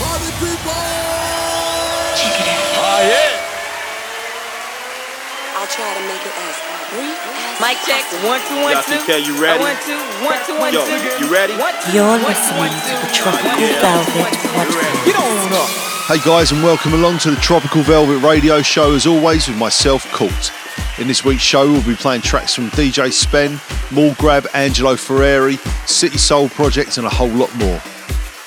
Party people! Check it out. Oh, yeah. I'll try to make it as brief as Mic check. One, two, one, Yo, two. TK, you ready? One, two, one, two, one, Yo, two. you ready? You're listening to the Tropical Yeah. Velvet Podcast. Get on up. Hey guys, and welcome along to the Tropical Velvet Radio Show, as always, with myself, Colt. In this week's show, we'll be playing tracks from DJ Spen, Grab, Angelo Ferreri, City Soul Project, and a whole lot more.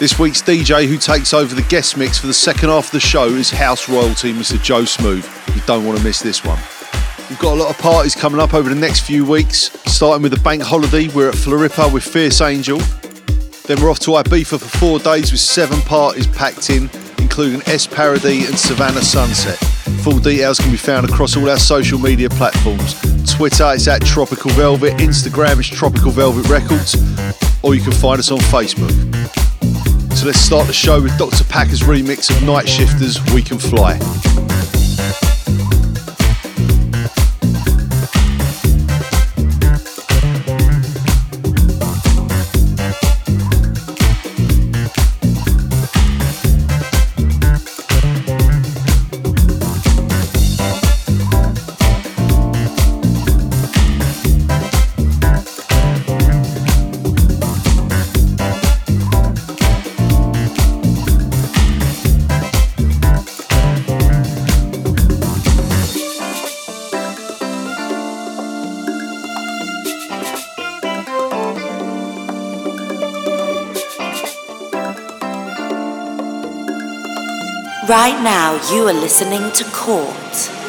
This week's DJ who takes over the guest mix for the second half of the show is house royalty, Mr. Joe Smooth. You don't want to miss this one. We've got a lot of parties coming up over the next few weeks, starting with the bank holiday. We're at Floripa with Fierce Angel. Then we're off to Ibiza for four days with seven parties packed in, including Es Paradis and Savannah Sunset. Full details can be found across all our social media platforms. Twitter, is at Tropical Velvet. Instagram, is Tropical Velvet Records. Or you can find us on Facebook. So let's start the show with Dr. Packer's remix of Night Shifters, We Can Fly. Right now, you are listening to Court.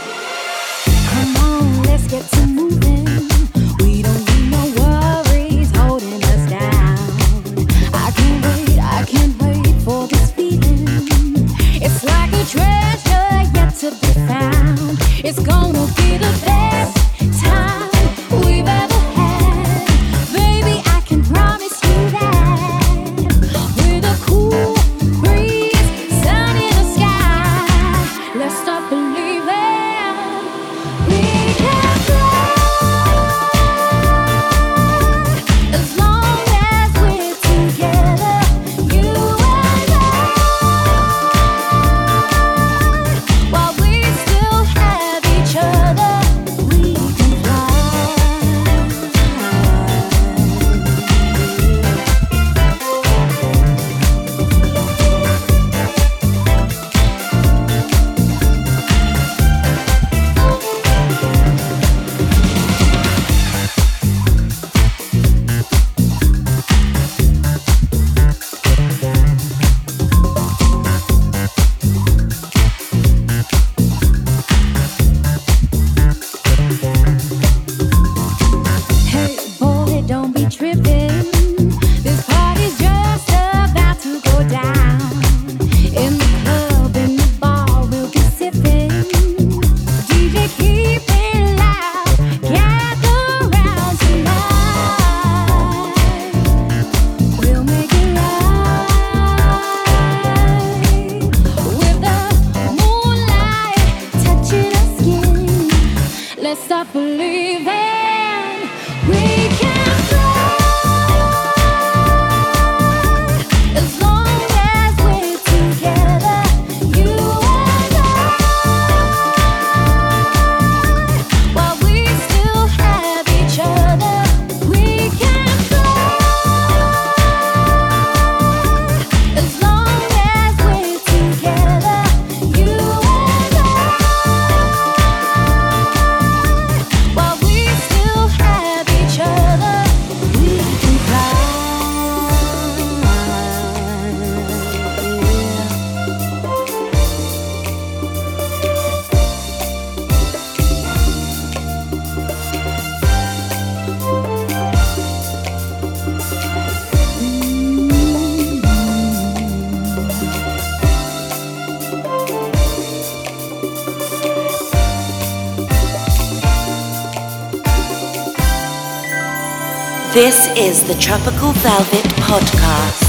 This is the Tropical Velvet Podcast.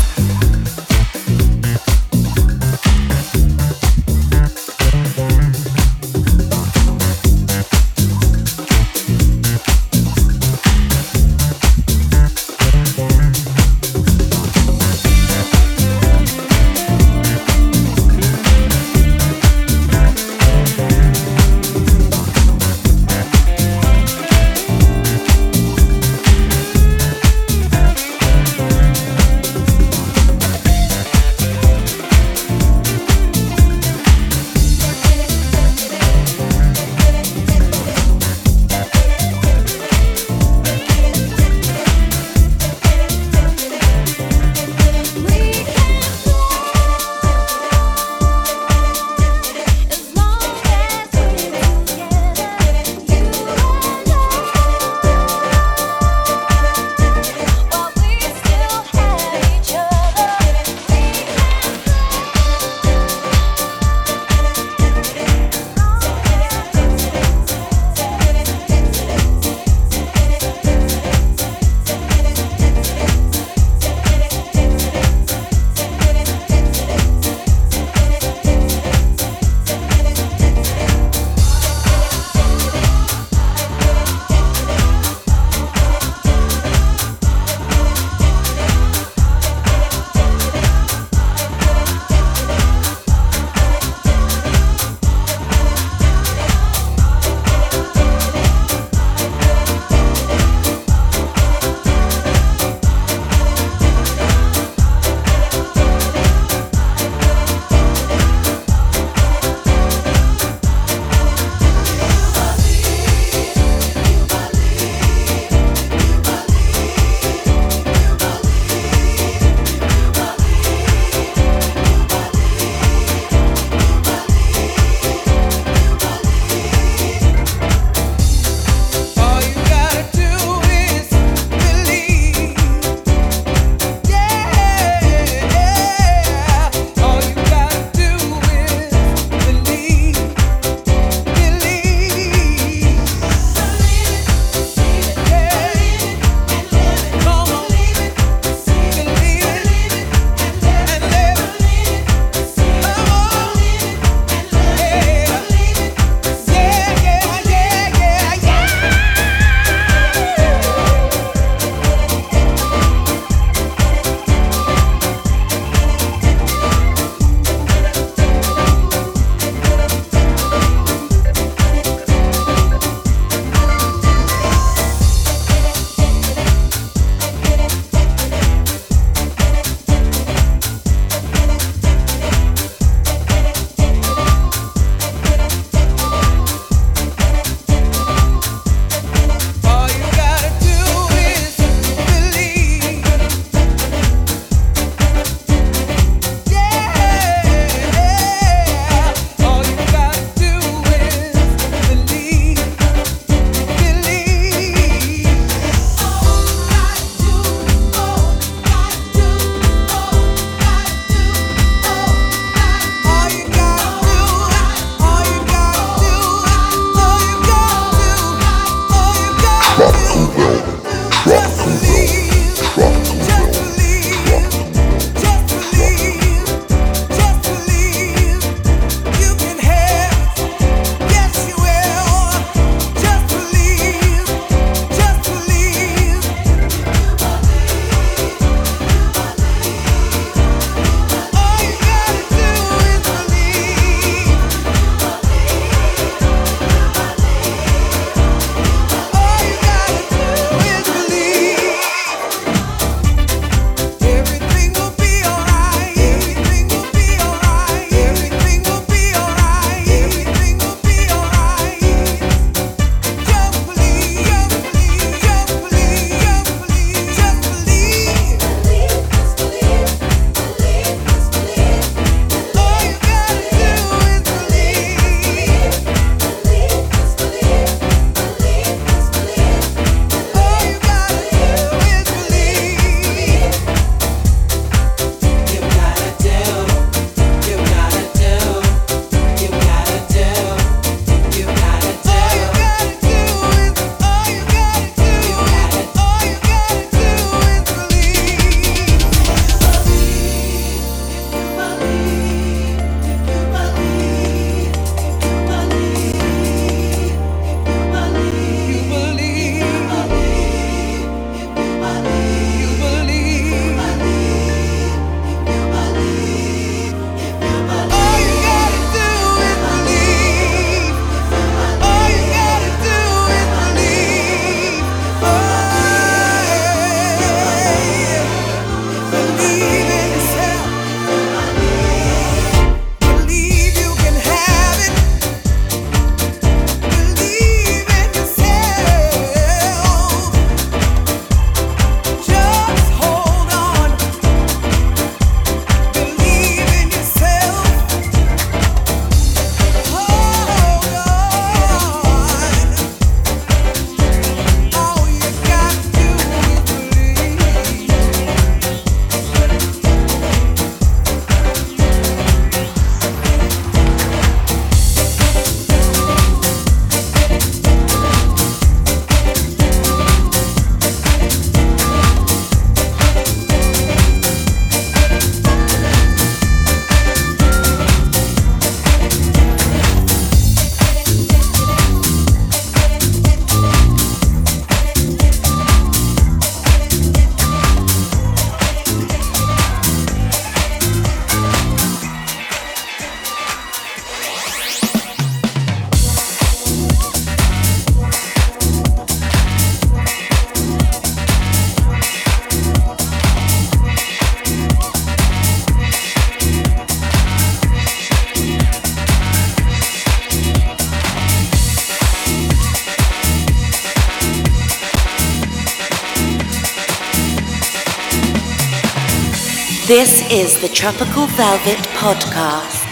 This is the Tropical Velvet Podcast.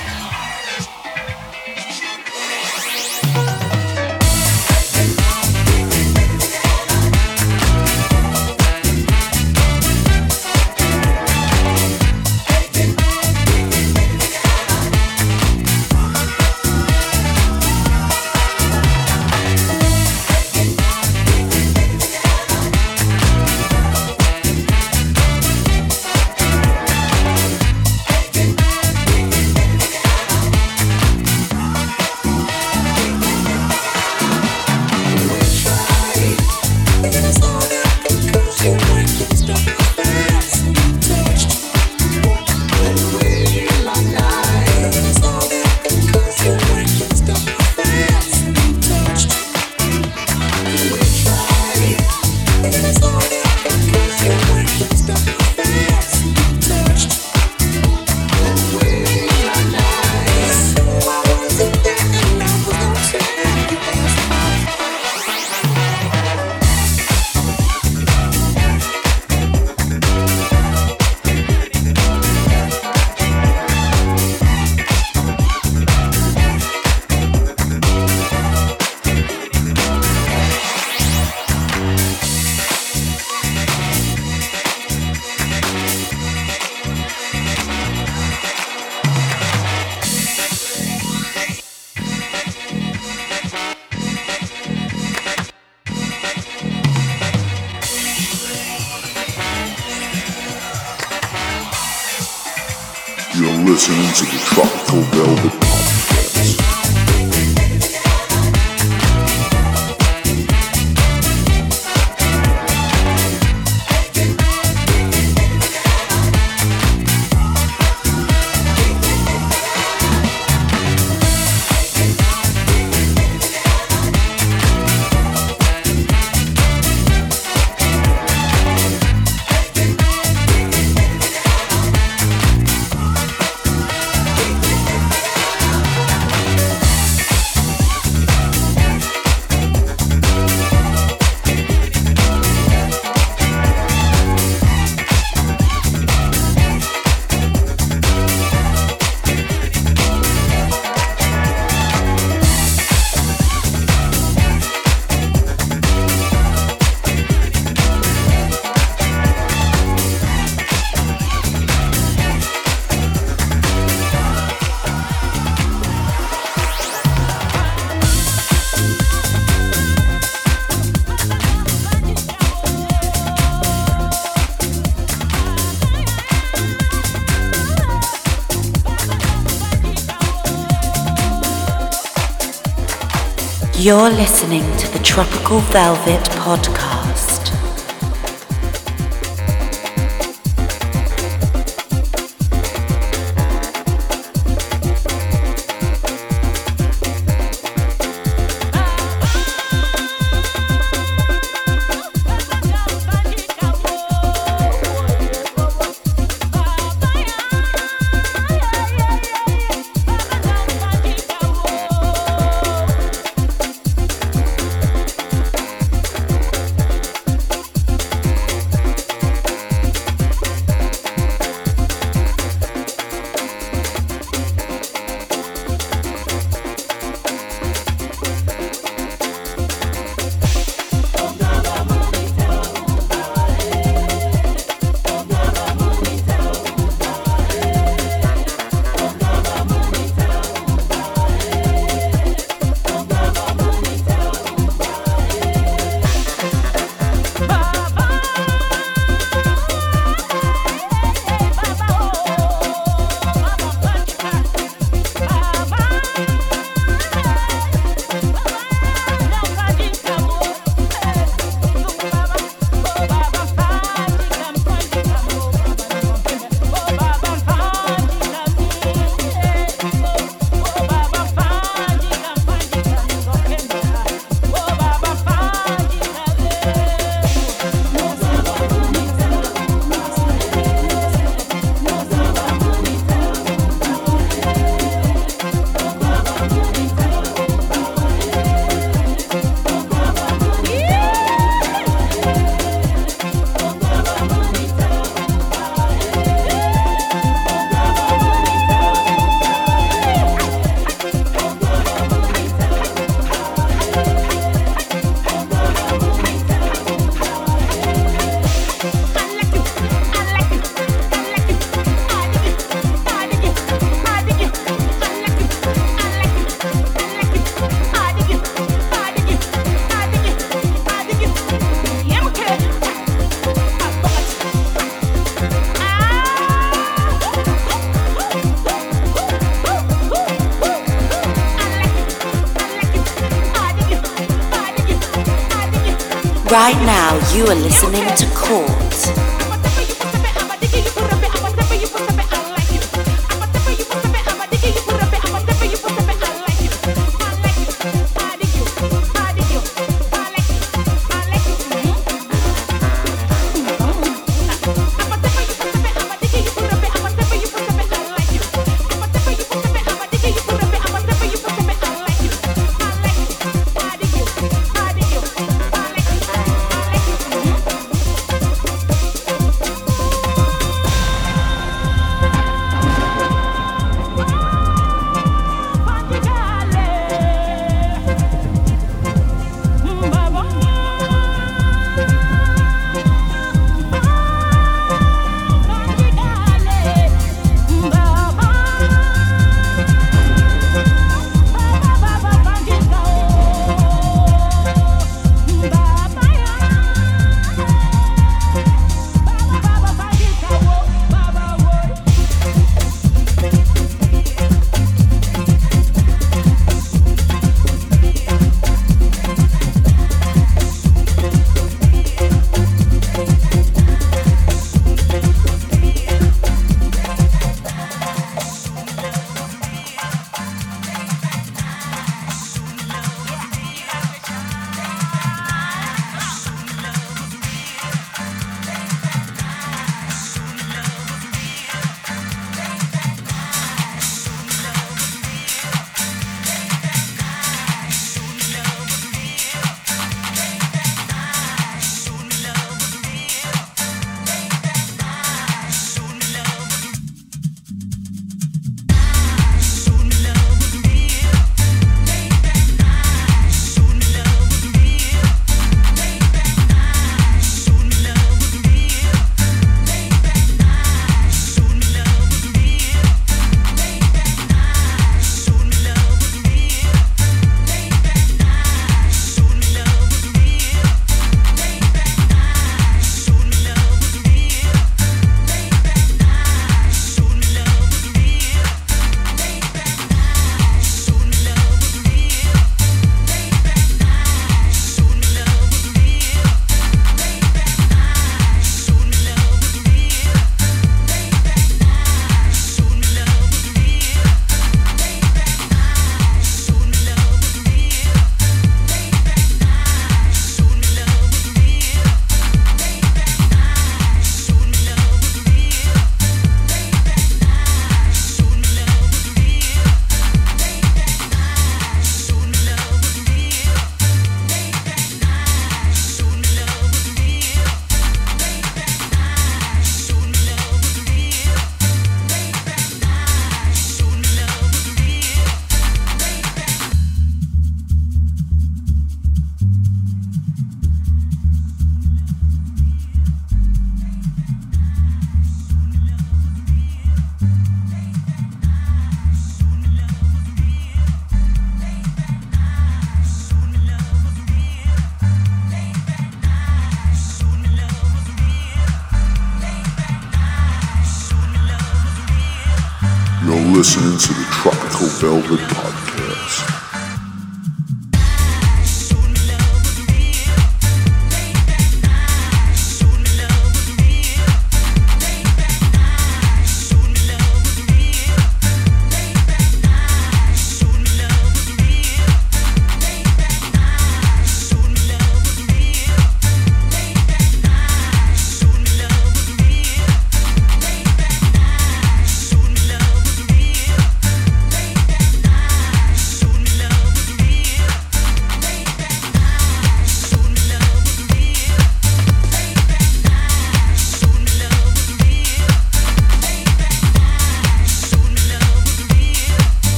You're listening to the Tropical Velvet Podcast.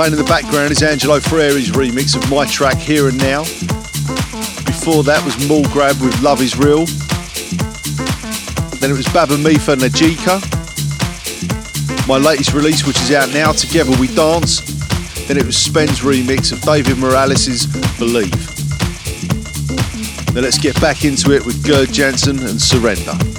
Playing in the background is Angelo Ferreri's remix of my track Here and Now. Before that was Grab with Love Is Real. Then it was Baba Mifa Najika. My latest release, which is out now, Together We Dance. Then it was Spen's remix of David Morales' Believe. Now let's get back into it with Gerd Janson and Surrender.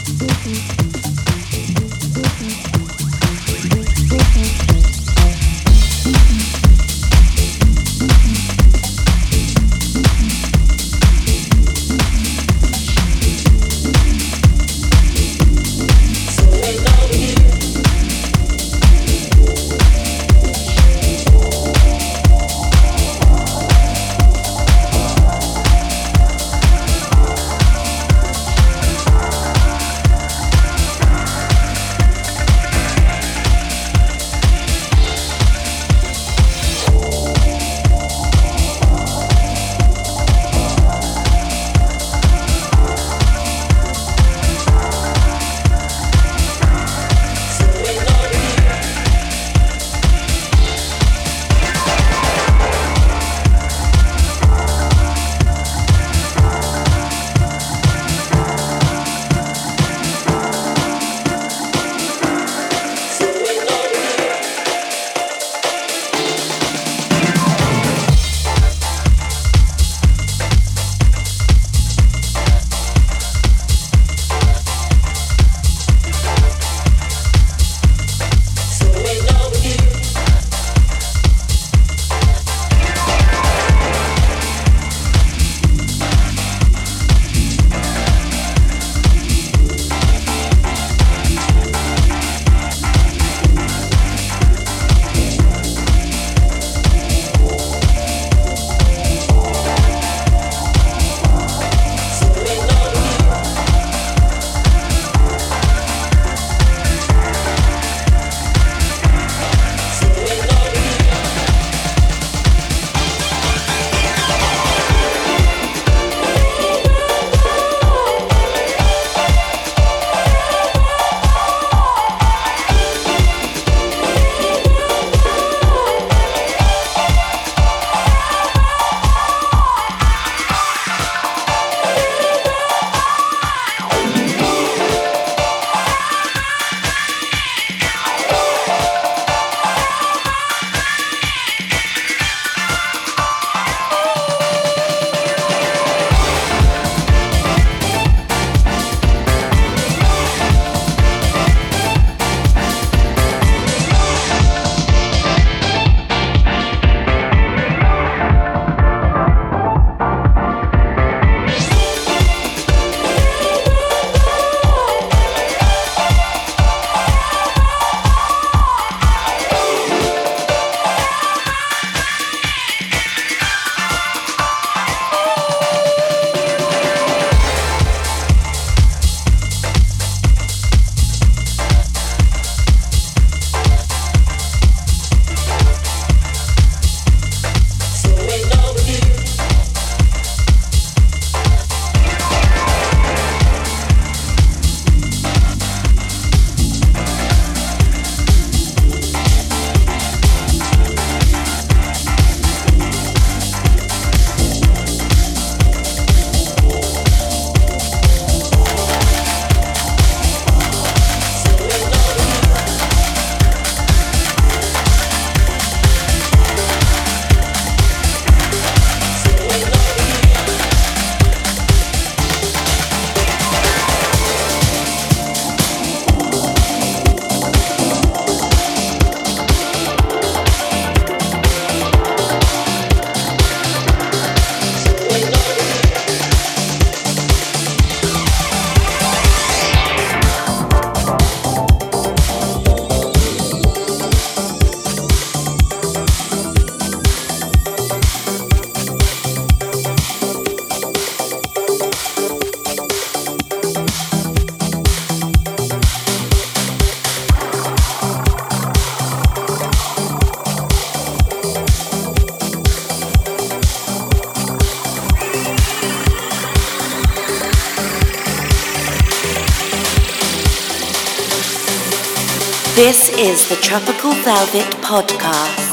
The Tropical Velvet Podcast.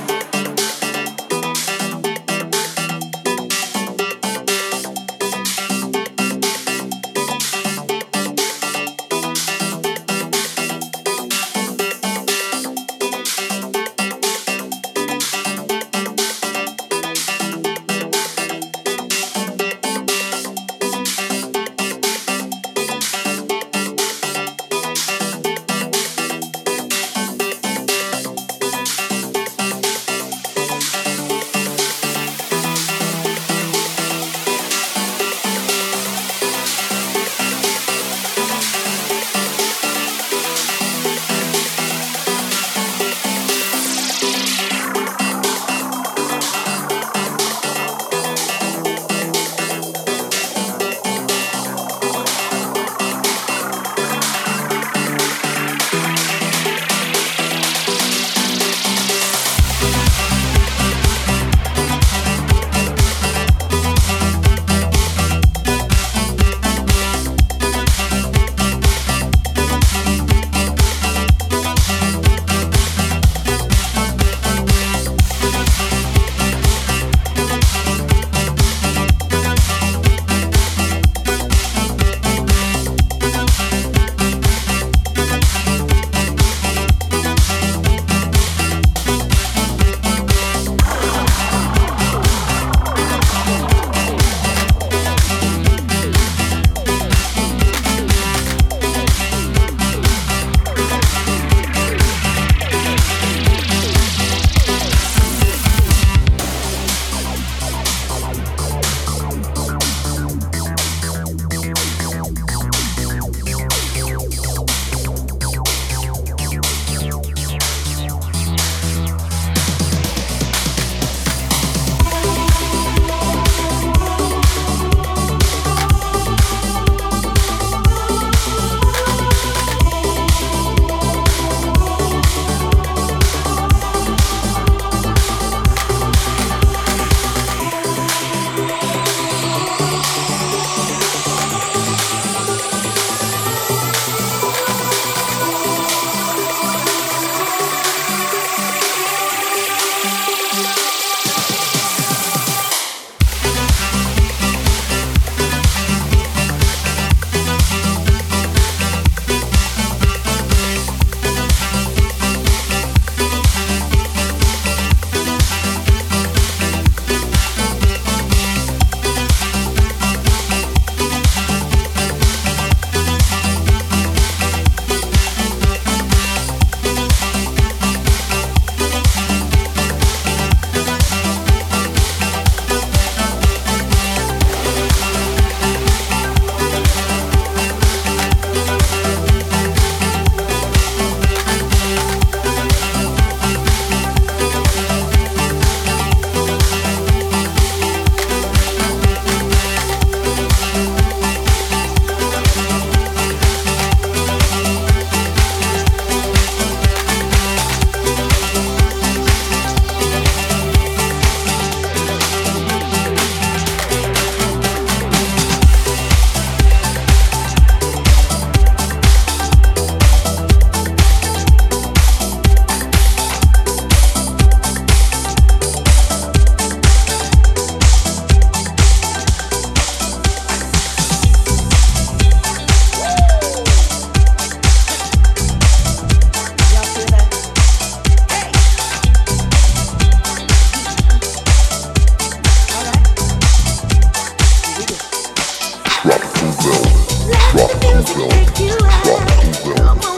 Lift your spirit higher.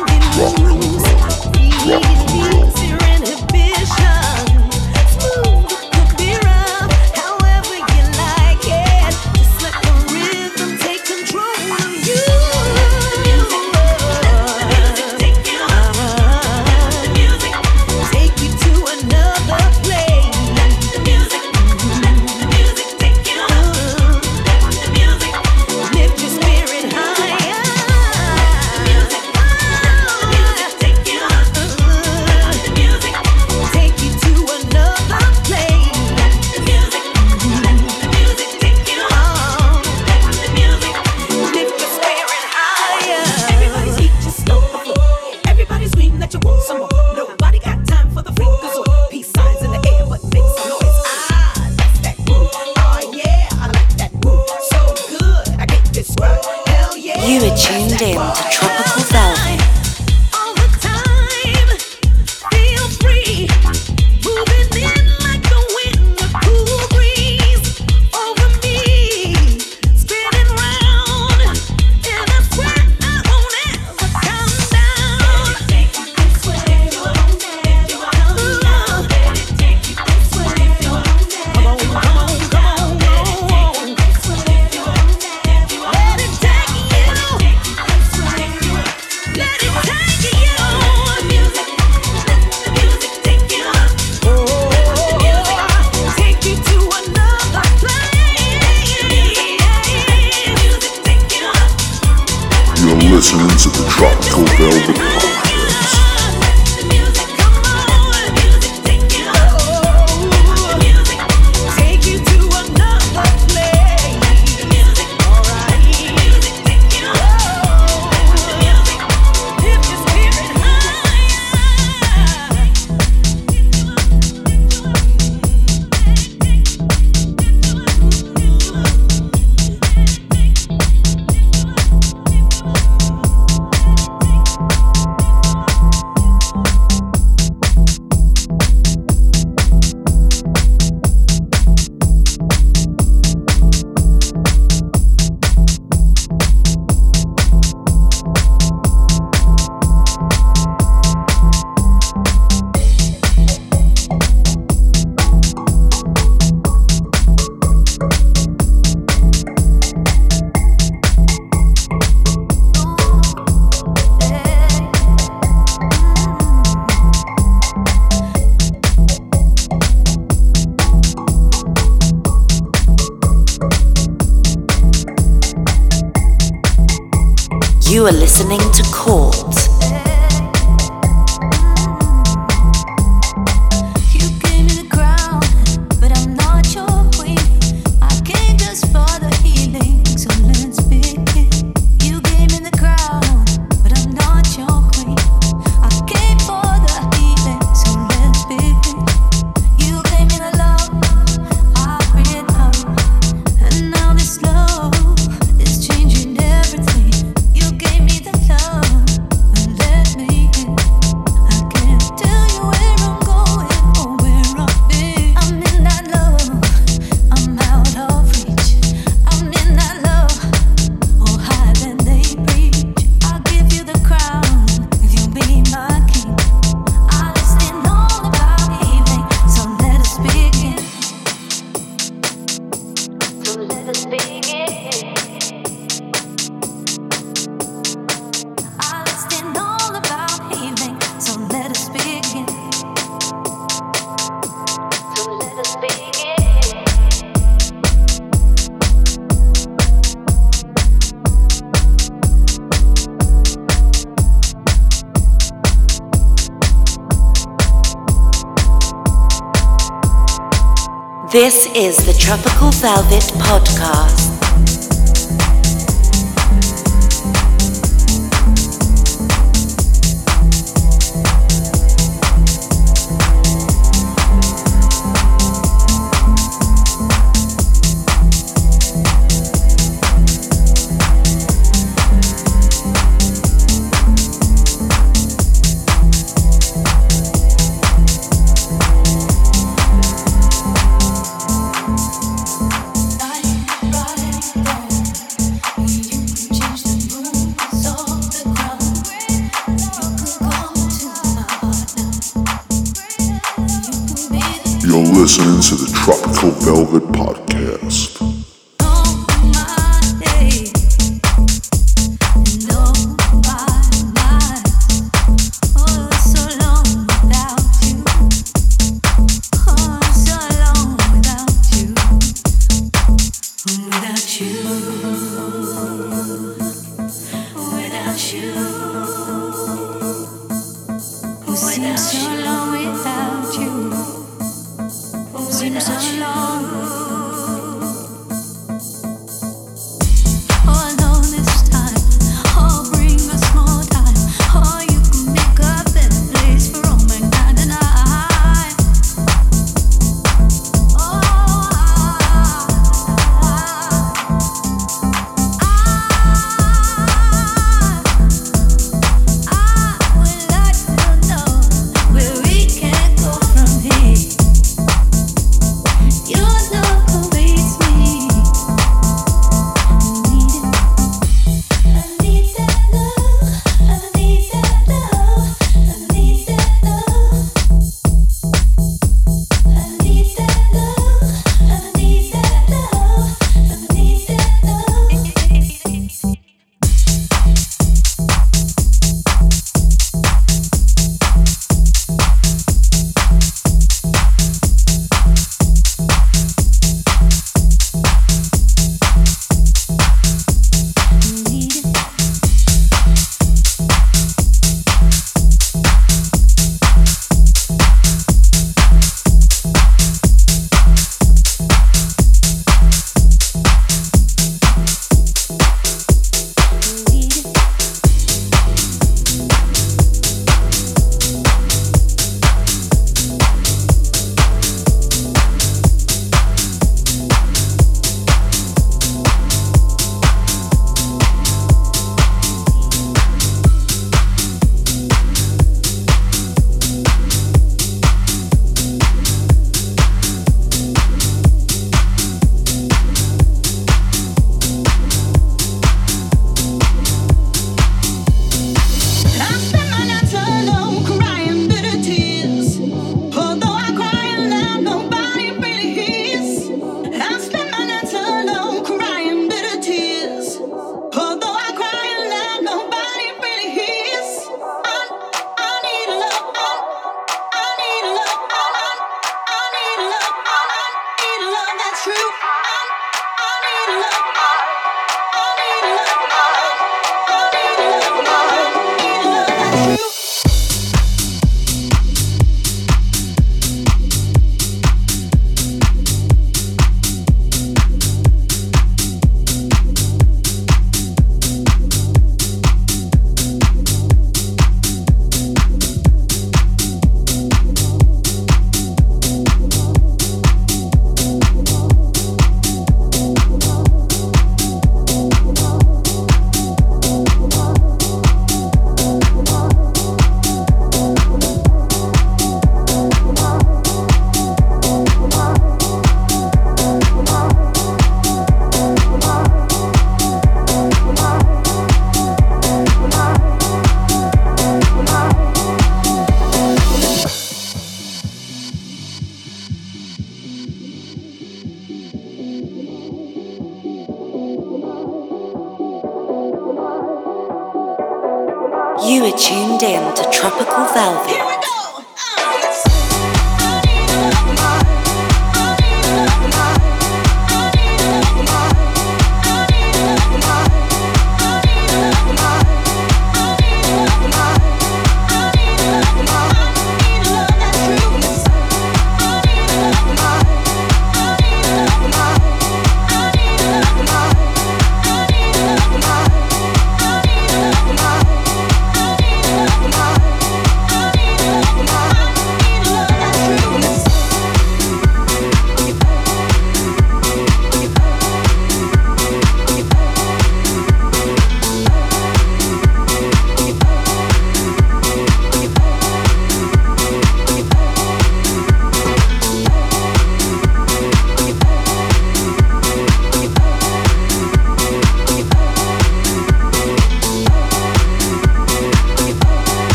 Tropical Velvet Podcast.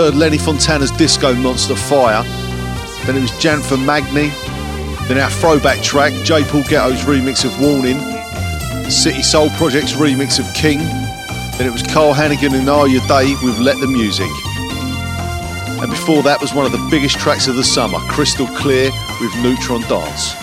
heard Lenny Fontana's Disco Monster Fire. Then it was Jan from Magni. Then our throwback track, J. Paul Getto's remix of Warning. City Soul Project's remix of King. Then it was Carl Hannigan and Are Your Day with Let the Music. And before that was one of the biggest tracks of the summer, Crystal Clear with Neutron Dance.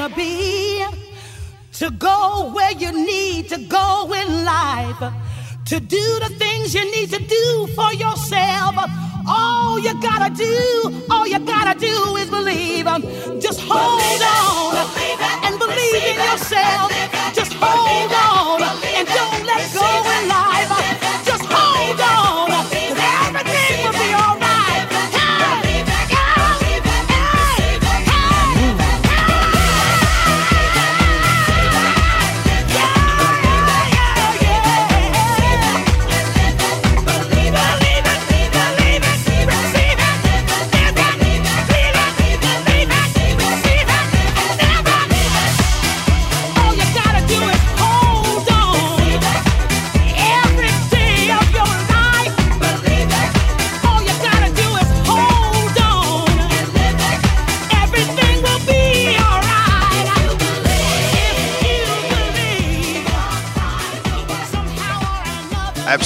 wanna be, to go where you need to go in life, to do the things you need to do for yourself. All you gotta do, all you gotta do is believe. Just hold believe on it, believe it, and believe in yourself. Just hold on and don't let go in life.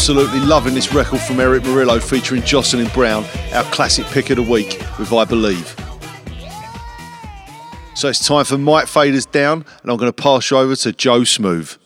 absolutely loving this record from Erick Morillo featuring Jocelyn Brown, our classic pick of the week with I Believe. So it's time for Mike Faders Down, and I'm going to pass you over to Joe Smooth.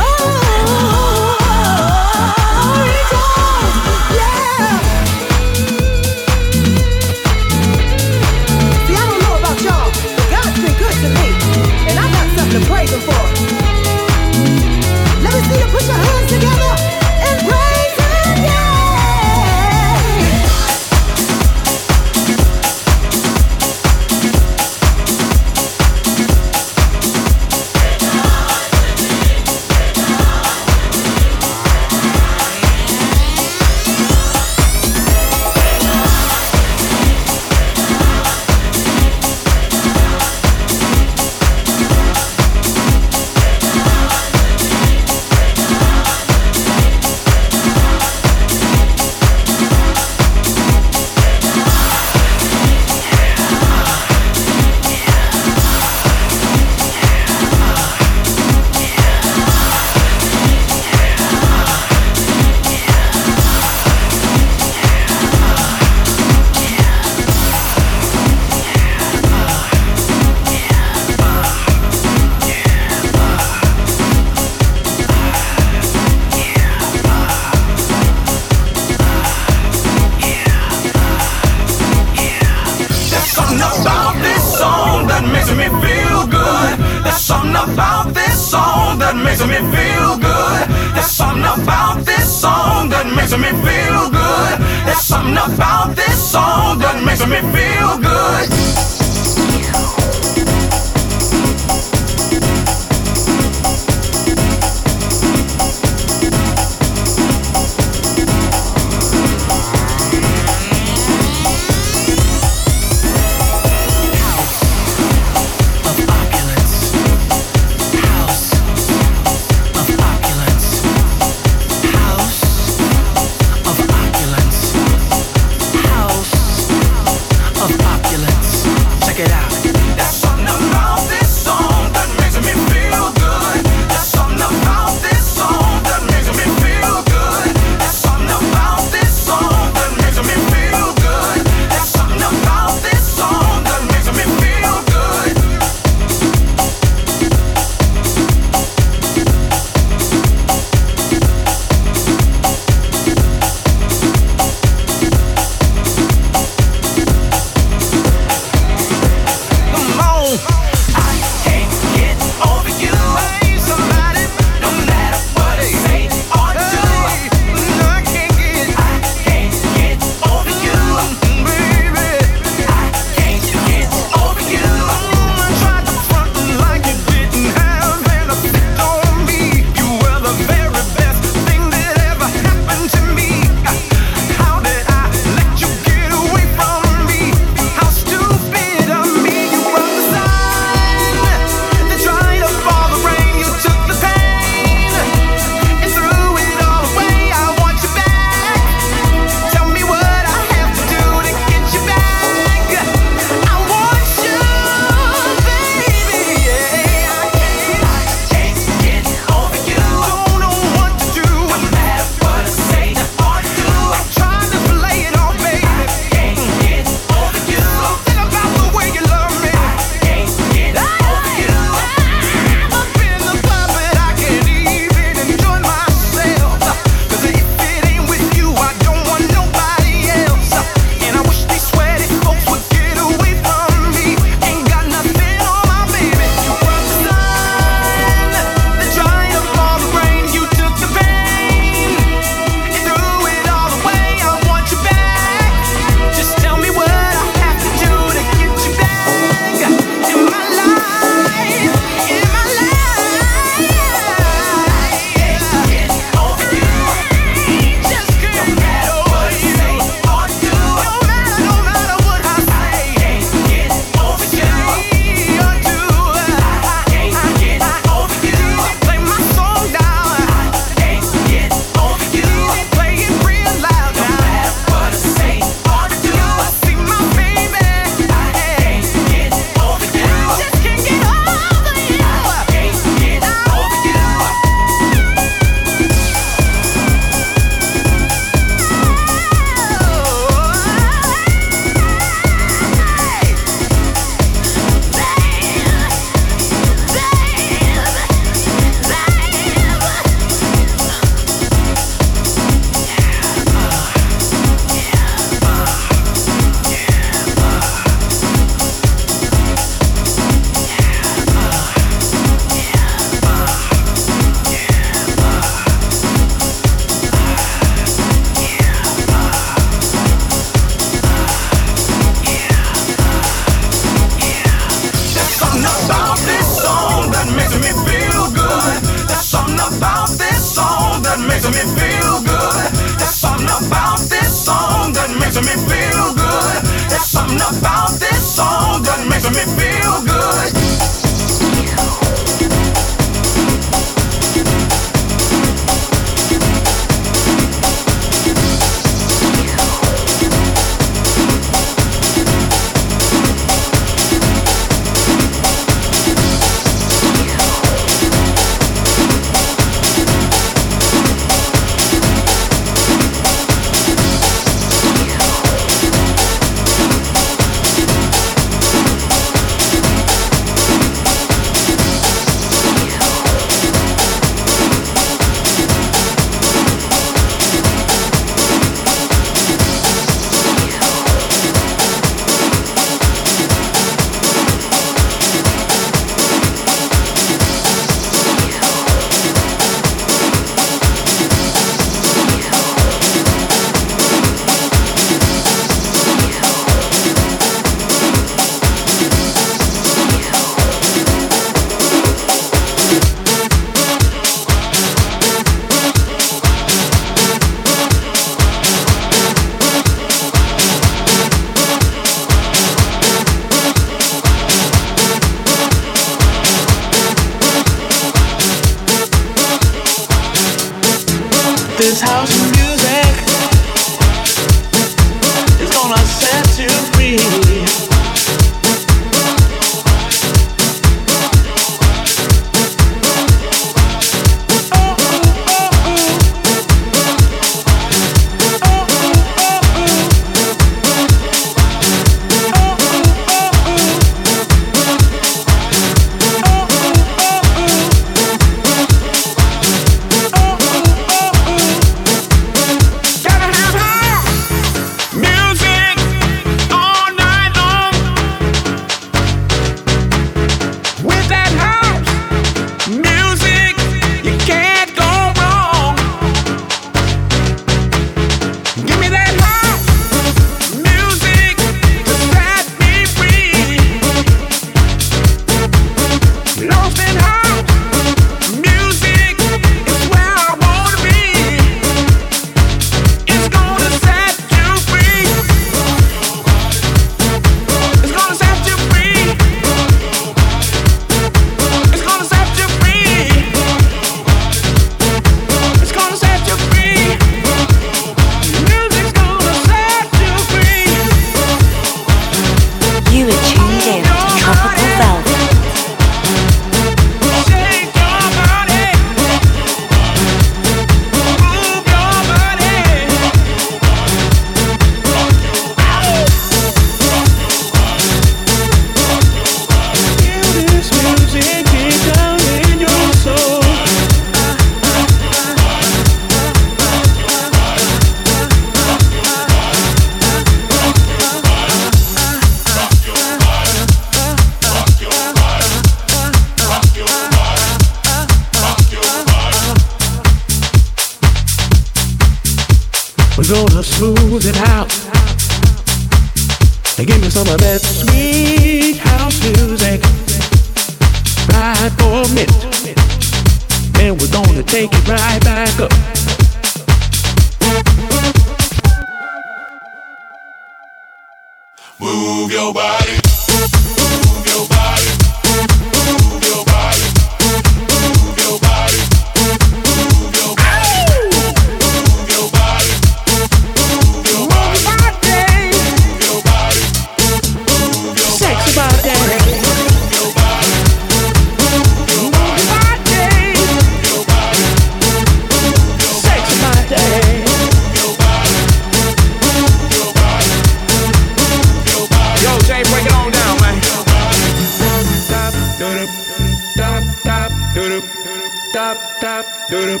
tap, tap,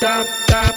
tap, tap, tap.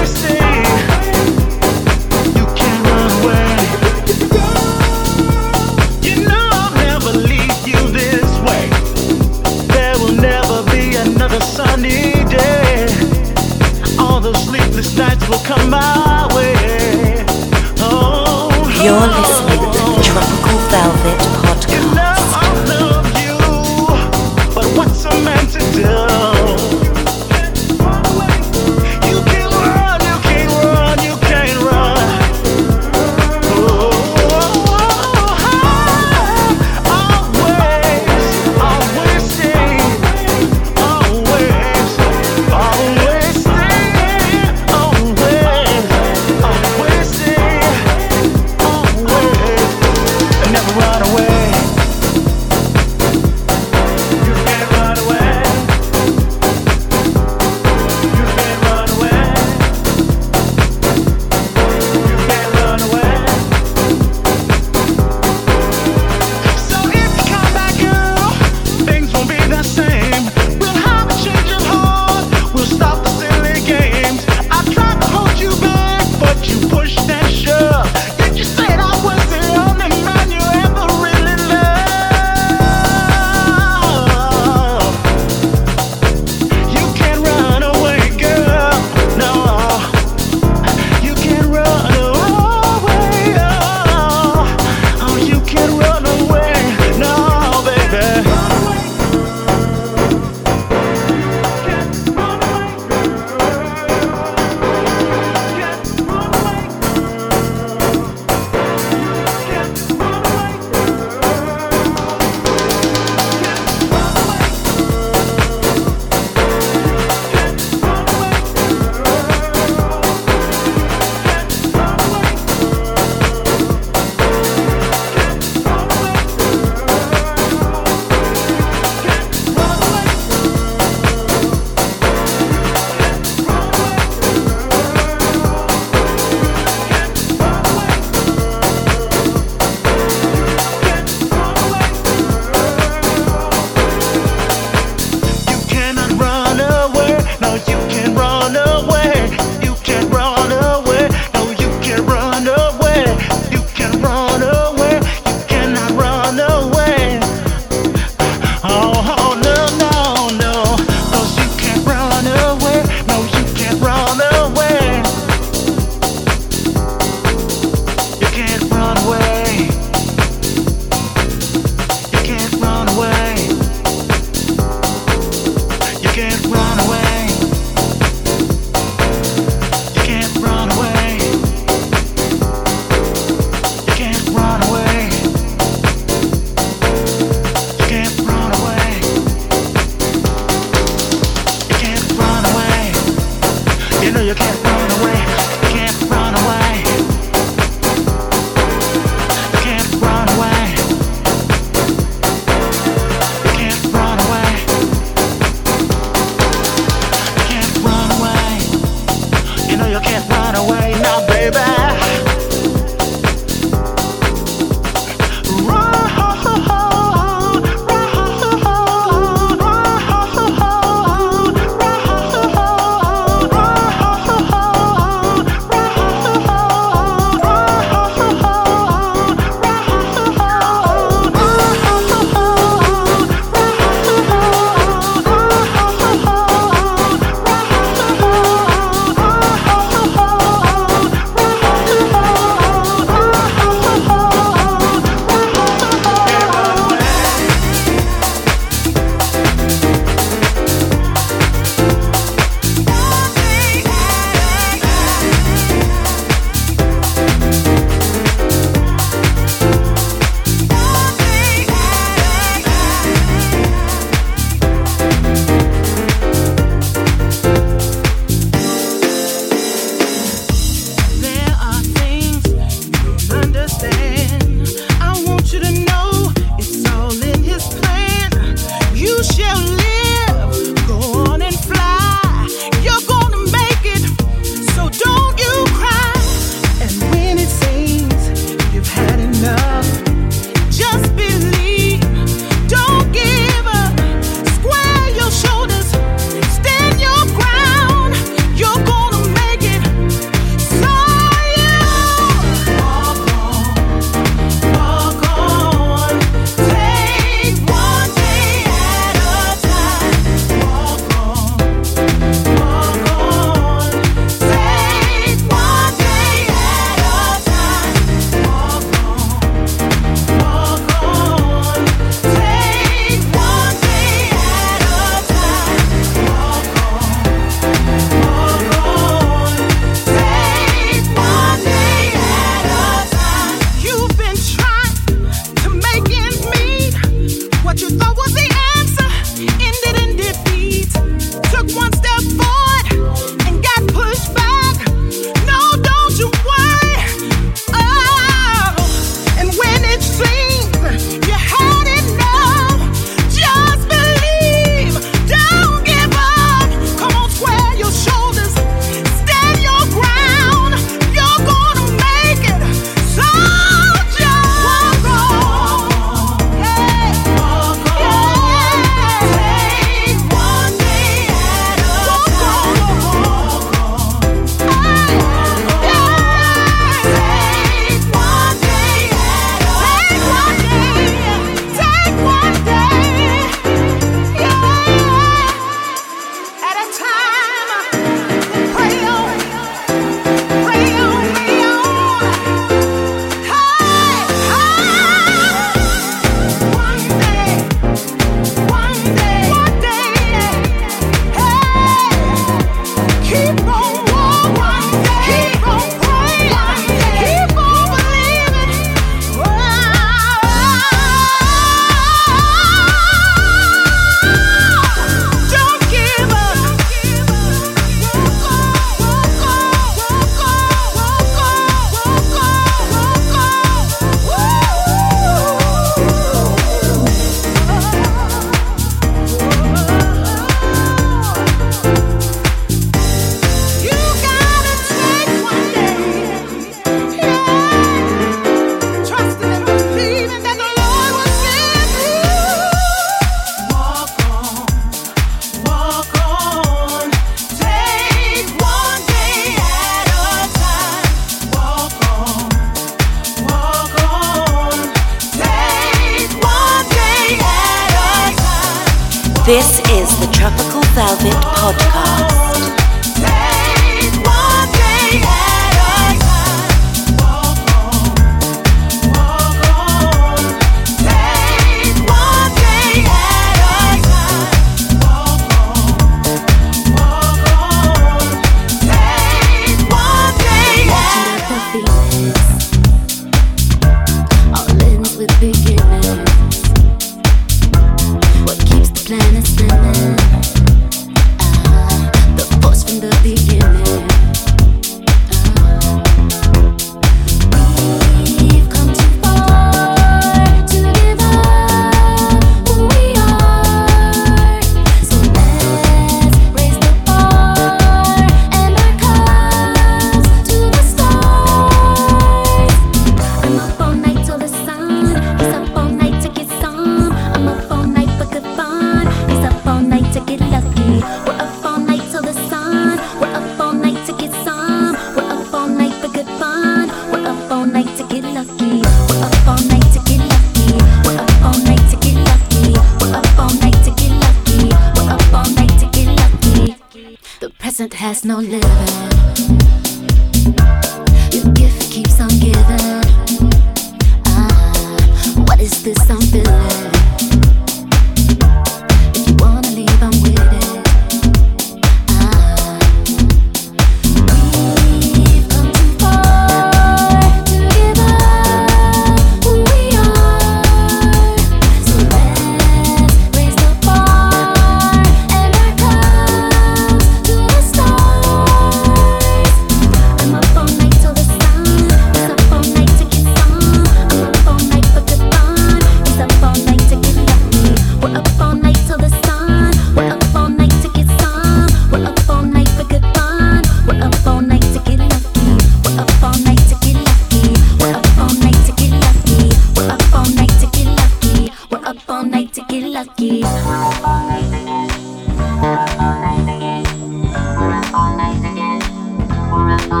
I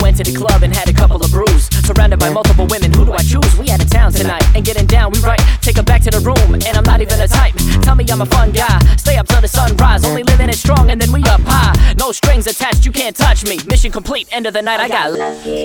went to the club and had a couple of brews. Surrounded by multiple women, who do I choose? We out of town tonight, and getting down, we right. Take her back to the room, and I'm not even a type. Tell me I'm a fun guy, stay up till the sunrise. Only living it strong, and then we up high. No strings attached, you can't touch me. Mission complete, end of the night, I got lucky.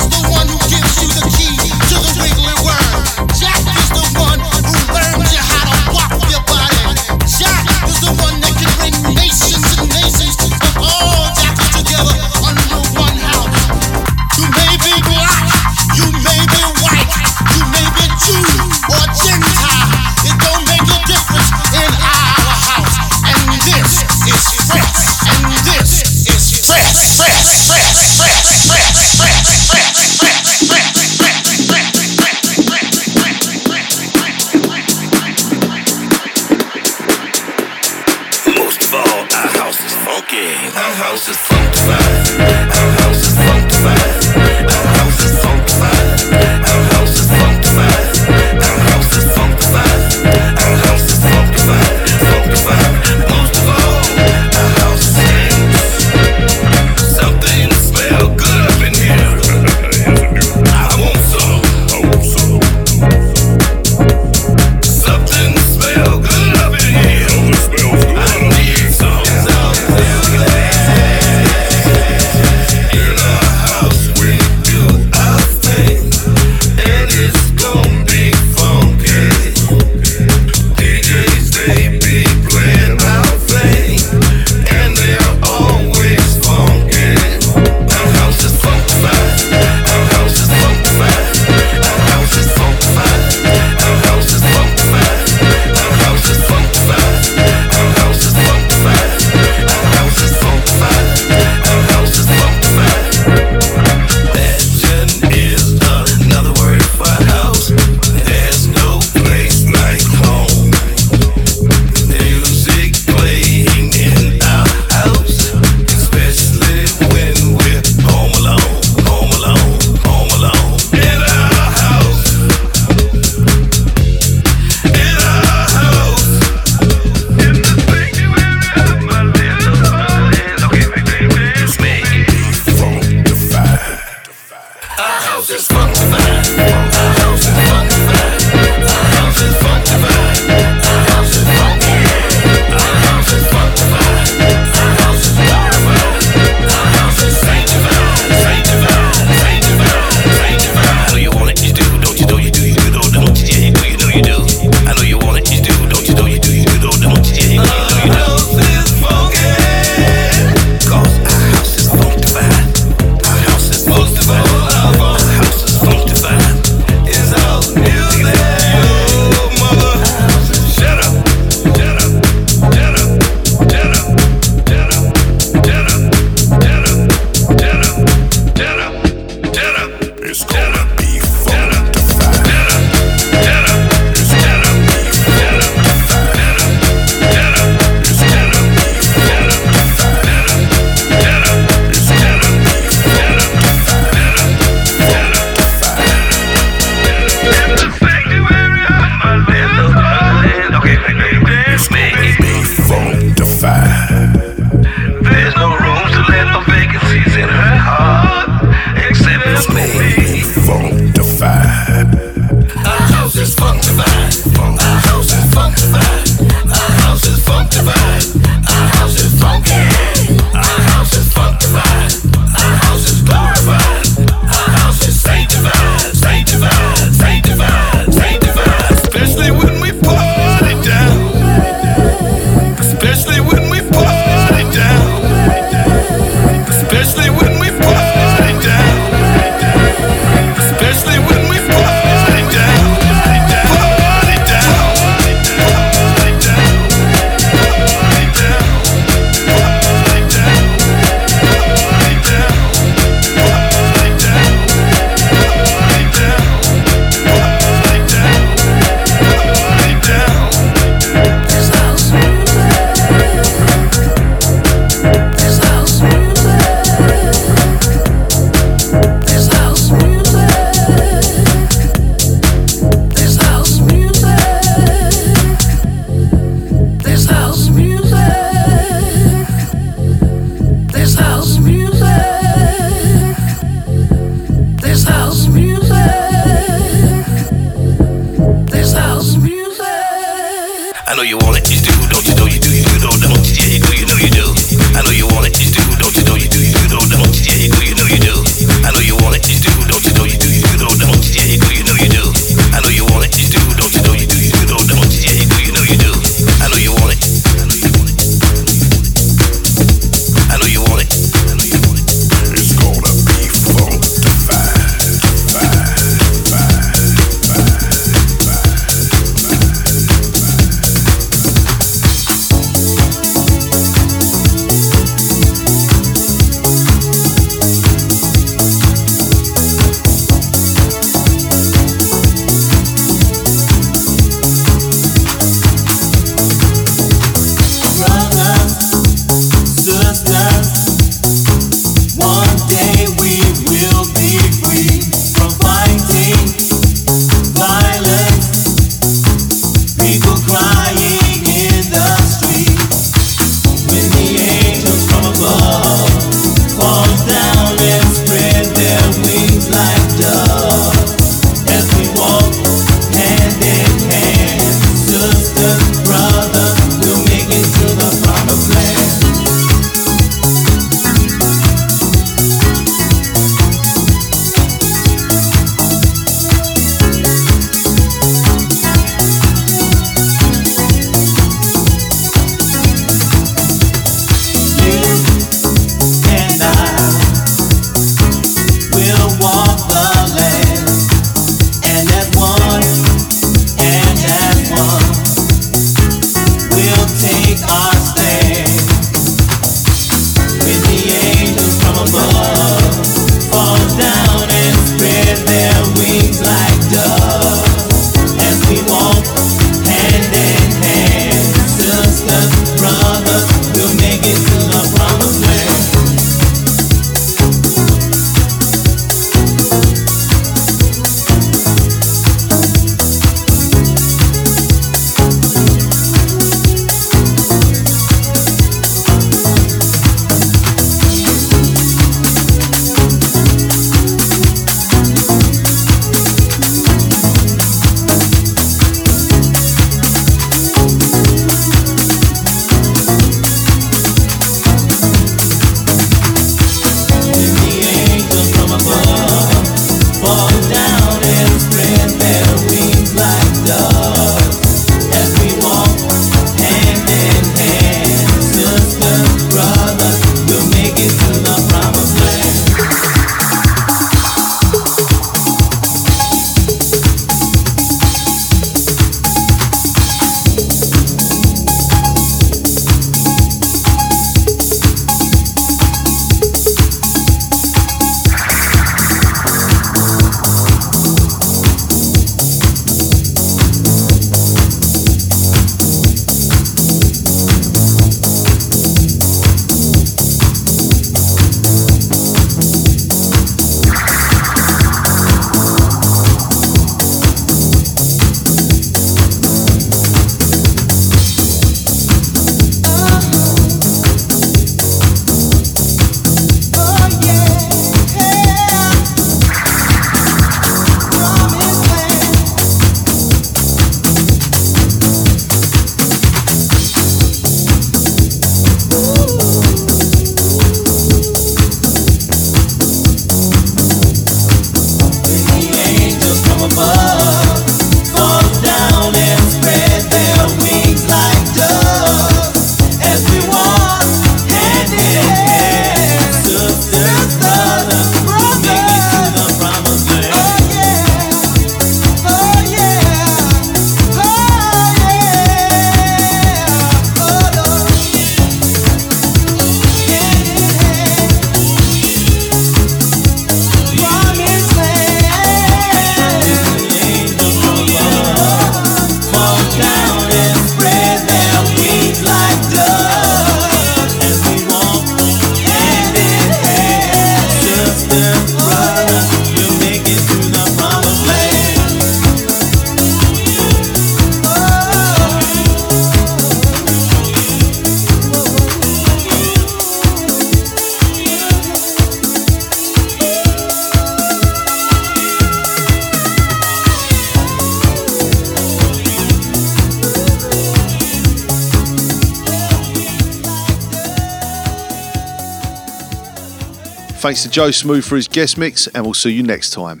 Joe Smooth for his guest mix, and we'll see you next time.